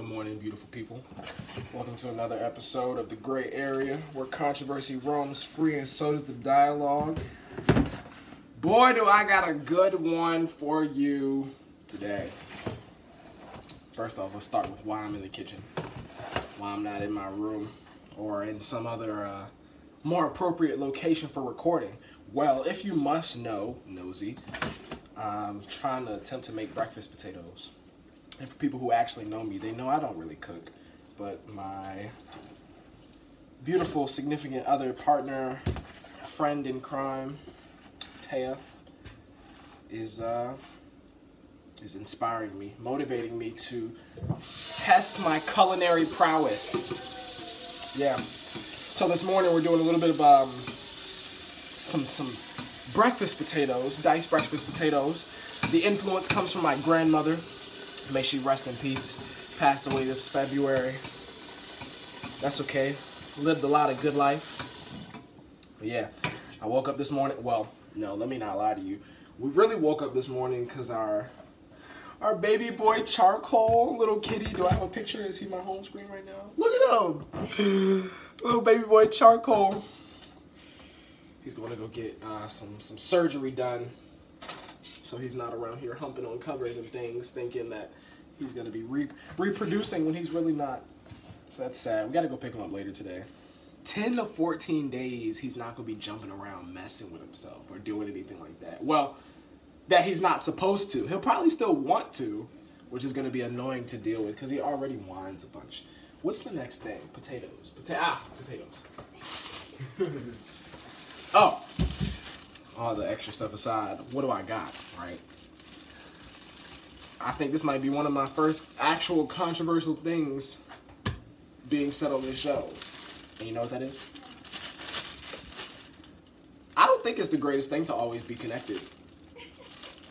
Good morning, beautiful people. Welcome to another episode of The Gray Area, where controversy roams free and so does the dialogue. Boy, do I got a good one for you today. First off, let's start with why I'm in the kitchen, why I'm not in my room or in some other uh, more appropriate location for recording. Well, if you must know, nosy, I'm trying to attempt to make breakfast potatoes. And for people who actually know me, they know I don't really cook. But my beautiful, significant other, partner, friend in crime, Taya, is uh, is inspiring me, motivating me to test my culinary prowess. Yeah. So this morning we're doing a little bit of um, some some breakfast potatoes, diced breakfast potatoes. The influence comes from my grandmother. May she rest in peace. Passed away this February. That's okay. Lived a lot of good life. But yeah, I woke up this morning. Well, no, let me not lie to you. We really woke up this morning because our our baby boy charcoal little kitty. Do I have a picture? Is he my home screen right now? Look at him, little baby boy charcoal. He's going to go get uh, some some surgery done so he's not around here humping on covers and things, thinking that he's gonna be re- reproducing when he's really not. So that's sad. We gotta go pick him up later today. 10 to 14 days, he's not gonna be jumping around messing with himself or doing anything like that. Well, that he's not supposed to. He'll probably still want to, which is gonna be annoying to deal with because he already whines a bunch. What's the next thing? Potatoes. Pota- ah, potatoes. oh, all the extra stuff aside, what do I got, right? I think this might be one of my first actual controversial things being said on this show. And you know what that is? I don't think it's the greatest thing to always be connected.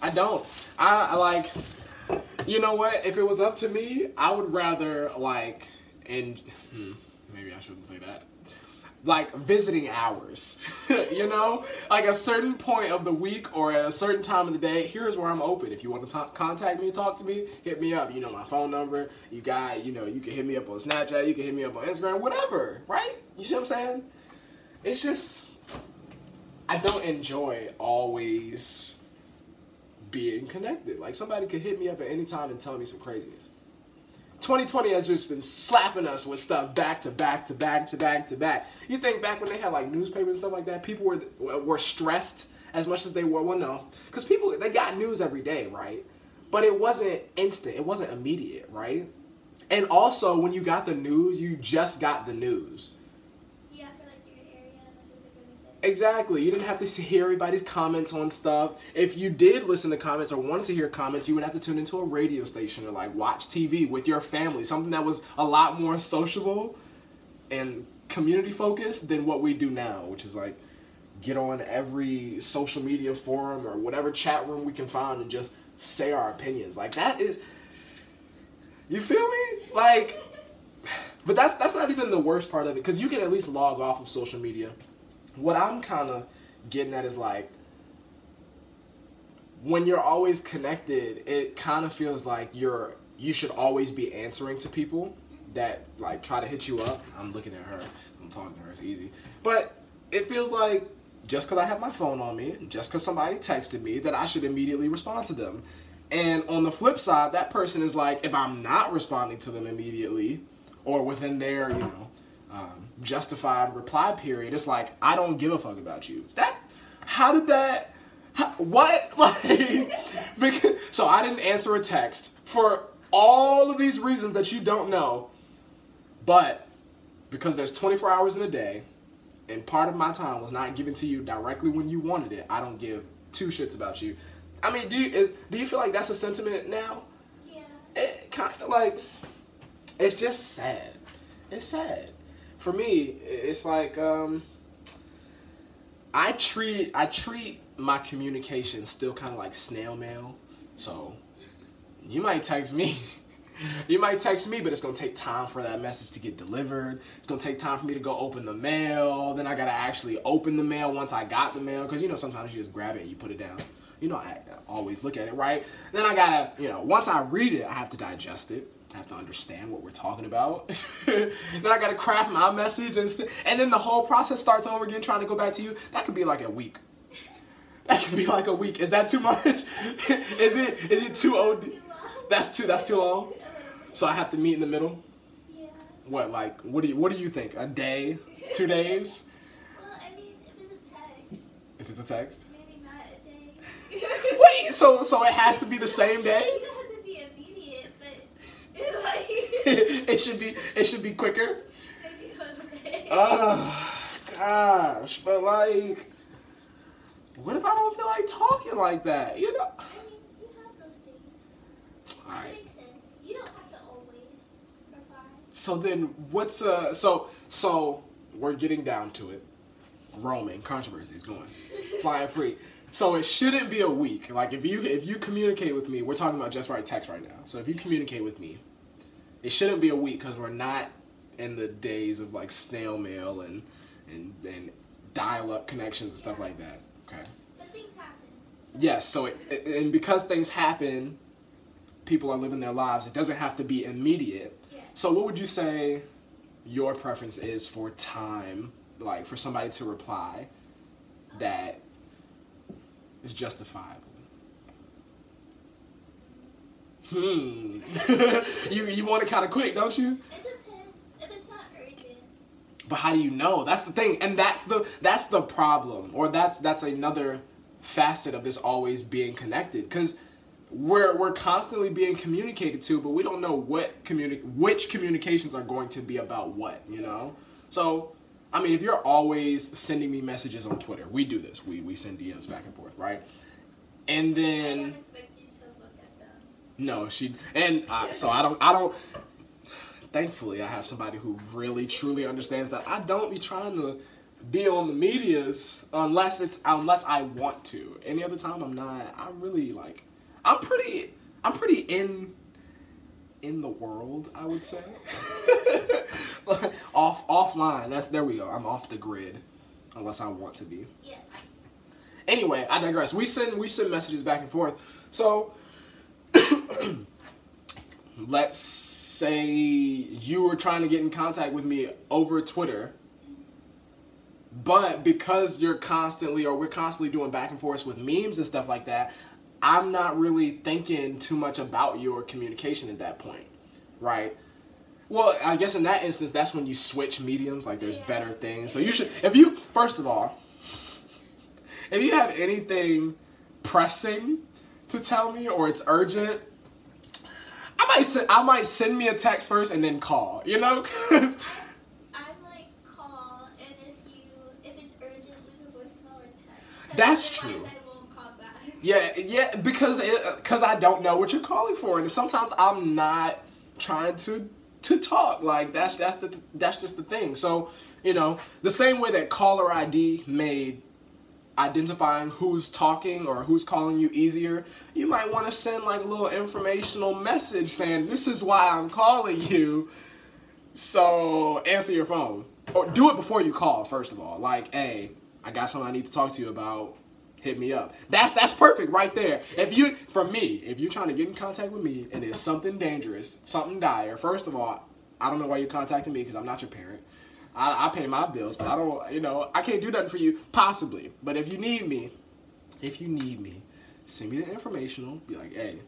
I don't. I, I like, you know what? If it was up to me, I would rather like, and hmm, maybe I shouldn't say that like visiting hours. you know, like a certain point of the week or at a certain time of the day. Here's where I'm open. If you want to contact me, talk to me, hit me up. You know my phone number. You got, you know, you can hit me up on Snapchat. You can hit me up on Instagram. Whatever, right? You see what I'm saying? It's just I don't enjoy always being connected. Like somebody could hit me up at any time and tell me some craziness. 2020 has just been slapping us with stuff back to back to back to back to back. You think back when they had like newspapers and stuff like that, people were were stressed as much as they were. Well, no, because people they got news every day, right? But it wasn't instant. It wasn't immediate, right? And also, when you got the news, you just got the news. Exactly. You didn't have to hear everybody's comments on stuff. If you did listen to comments or wanted to hear comments, you would have to tune into a radio station or like watch TV with your family, something that was a lot more sociable and community focused than what we do now, which is like get on every social media forum or whatever chat room we can find and just say our opinions. Like that is you feel me? Like but that's that's not even the worst part of it cuz you can at least log off of social media what I'm kind of getting at is like when you're always connected, it kind of feels like you're you should always be answering to people that like try to hit you up. I'm looking at her. I'm talking to her. It's easy, but it feels like just because I have my phone on me, just because somebody texted me, that I should immediately respond to them. And on the flip side, that person is like, if I'm not responding to them immediately, or within their, you know, um, justified reply period. It's like I don't give a fuck about you. That how did that? How, what like? because, so I didn't answer a text for all of these reasons that you don't know, but because there's 24 hours in a day, and part of my time was not given to you directly when you wanted it. I don't give two shits about you. I mean, do you is do you feel like that's a sentiment now? Yeah. It kind of like it's just sad. It's sad for me, it's like um, I treat I treat my communication still kind of like snail mail. So you might text me. you might text me, but it's gonna take time for that message to get delivered. It's gonna take time for me to go open the mail. Then I gotta actually open the mail once I got the mail, because you know sometimes you just grab it and you put it down. You know I always look at it, right? Then I gotta, you know, once I read it, I have to digest it. I have to understand what we're talking about. then I gotta craft my message and st- and then the whole process starts over again trying to go back to you. That could be like a week. That could be like a week. Is that too much? is it is it too old? That's too that's too long. So I have to meet in the middle. Yeah. What like what do you what do you think? A day? Two days? Well, I mean, if it's a text, If it's a text? maybe not a day. Wait, so so it has to be the same day? You don't have to be immediate, but like it should be it should be quicker. maybe a little. Oh ah, gosh, but like, what if I don't feel like talking like that? You know. I mean, you have those things. All makes sense. You don't have to always reply. So then, what's uh? So so we're getting down to it. Roaming controversy is going, flying free. So it shouldn't be a week. Like if you if you communicate with me, we're talking about just right text right now. So if you communicate with me, it shouldn't be a week because we're not in the days of like snail mail and and and dial up connections and stuff like that. Okay. But things happen. So Yes, so it- and because things happen, people are living their lives. It doesn't have to be immediate. Yeah. So what would you say your preference is for time, like for somebody to reply that is justifiable? Hmm. you you want it kind of quick, don't you? It depends. If it's not urgent. But how do you know? That's the thing, and that's the that's the problem, or that's that's another facet of this always being connected, because we're we're constantly being communicated to, but we don't know what communi- which communications are going to be about what, you know. So, I mean, if you're always sending me messages on Twitter, we do this. We we send DMs back and forth, right? And then don't expect you to look at them. no, she and uh, so I don't I don't. Thankfully, I have somebody who really truly understands that I don't be trying to be on the media's unless it's unless I want to. Any other time, I'm not. I'm really like I'm pretty I'm pretty in in the world. I would say off offline. That's there we go. I'm off the grid unless I want to be Yes. anyway, I digress. We send we send messages back and forth. So let's say you were trying to get in contact with me over Twitter. But because you're constantly or we're constantly doing back and forth with memes and stuff like that, I'm not really thinking too much about your communication at that point. Right? Well, I guess in that instance that's when you switch mediums, like there's better things. So you should if you first of all, if you have anything pressing to tell me or it's urgent, I might send, I might send me a text first and then call. You know, 'Cause- I, I might call, and if you, if it's urgent, leave a voicemail or text. 'Cause That's true. I won't call back. Yeah, yeah, because uh, because I don't know what you're calling for, and sometimes I'm not trying to to talk. Like that's that's the that's just the thing. So you know, the same way that caller ID made identifying who's talking or who's calling you easier, you might want to send like a little informational message saying, This is why I'm calling you. So answer your phone. Or do it before you call, first of all. Like, hey, I got something I need to talk to you about. Hit me up. That's that's perfect right there. If you for me, if you're trying to get in contact with me and it's something dangerous, something dire, first of all, I don't know why you're contacting me because I'm not your parent. I, I pay my bills, but I don't, you know, I can't do nothing for you, possibly. But if you need me, if you need me, send me the informational. Be like, hey,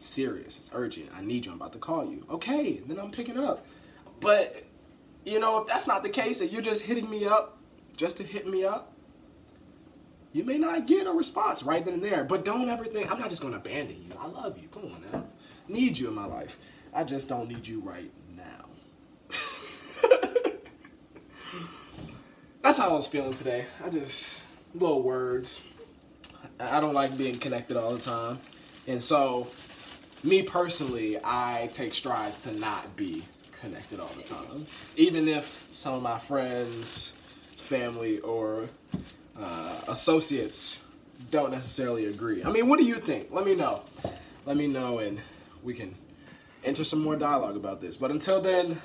serious, it's urgent. I need you. I'm about to call you. Okay, then I'm picking up. But, you know, if that's not the case, and you're just hitting me up just to hit me up, you may not get a response right then and there. But don't ever think, I'm not just going to abandon you. I love you. Come on now. Need you in my life. I just don't need you right now. That's how I was feeling today. I just little words. I don't like being connected all the time, and so me personally, I take strides to not be connected all the time, even if some of my friends, family, or uh, associates don't necessarily agree. I mean, what do you think? Let me know. Let me know, and we can enter some more dialogue about this. But until then,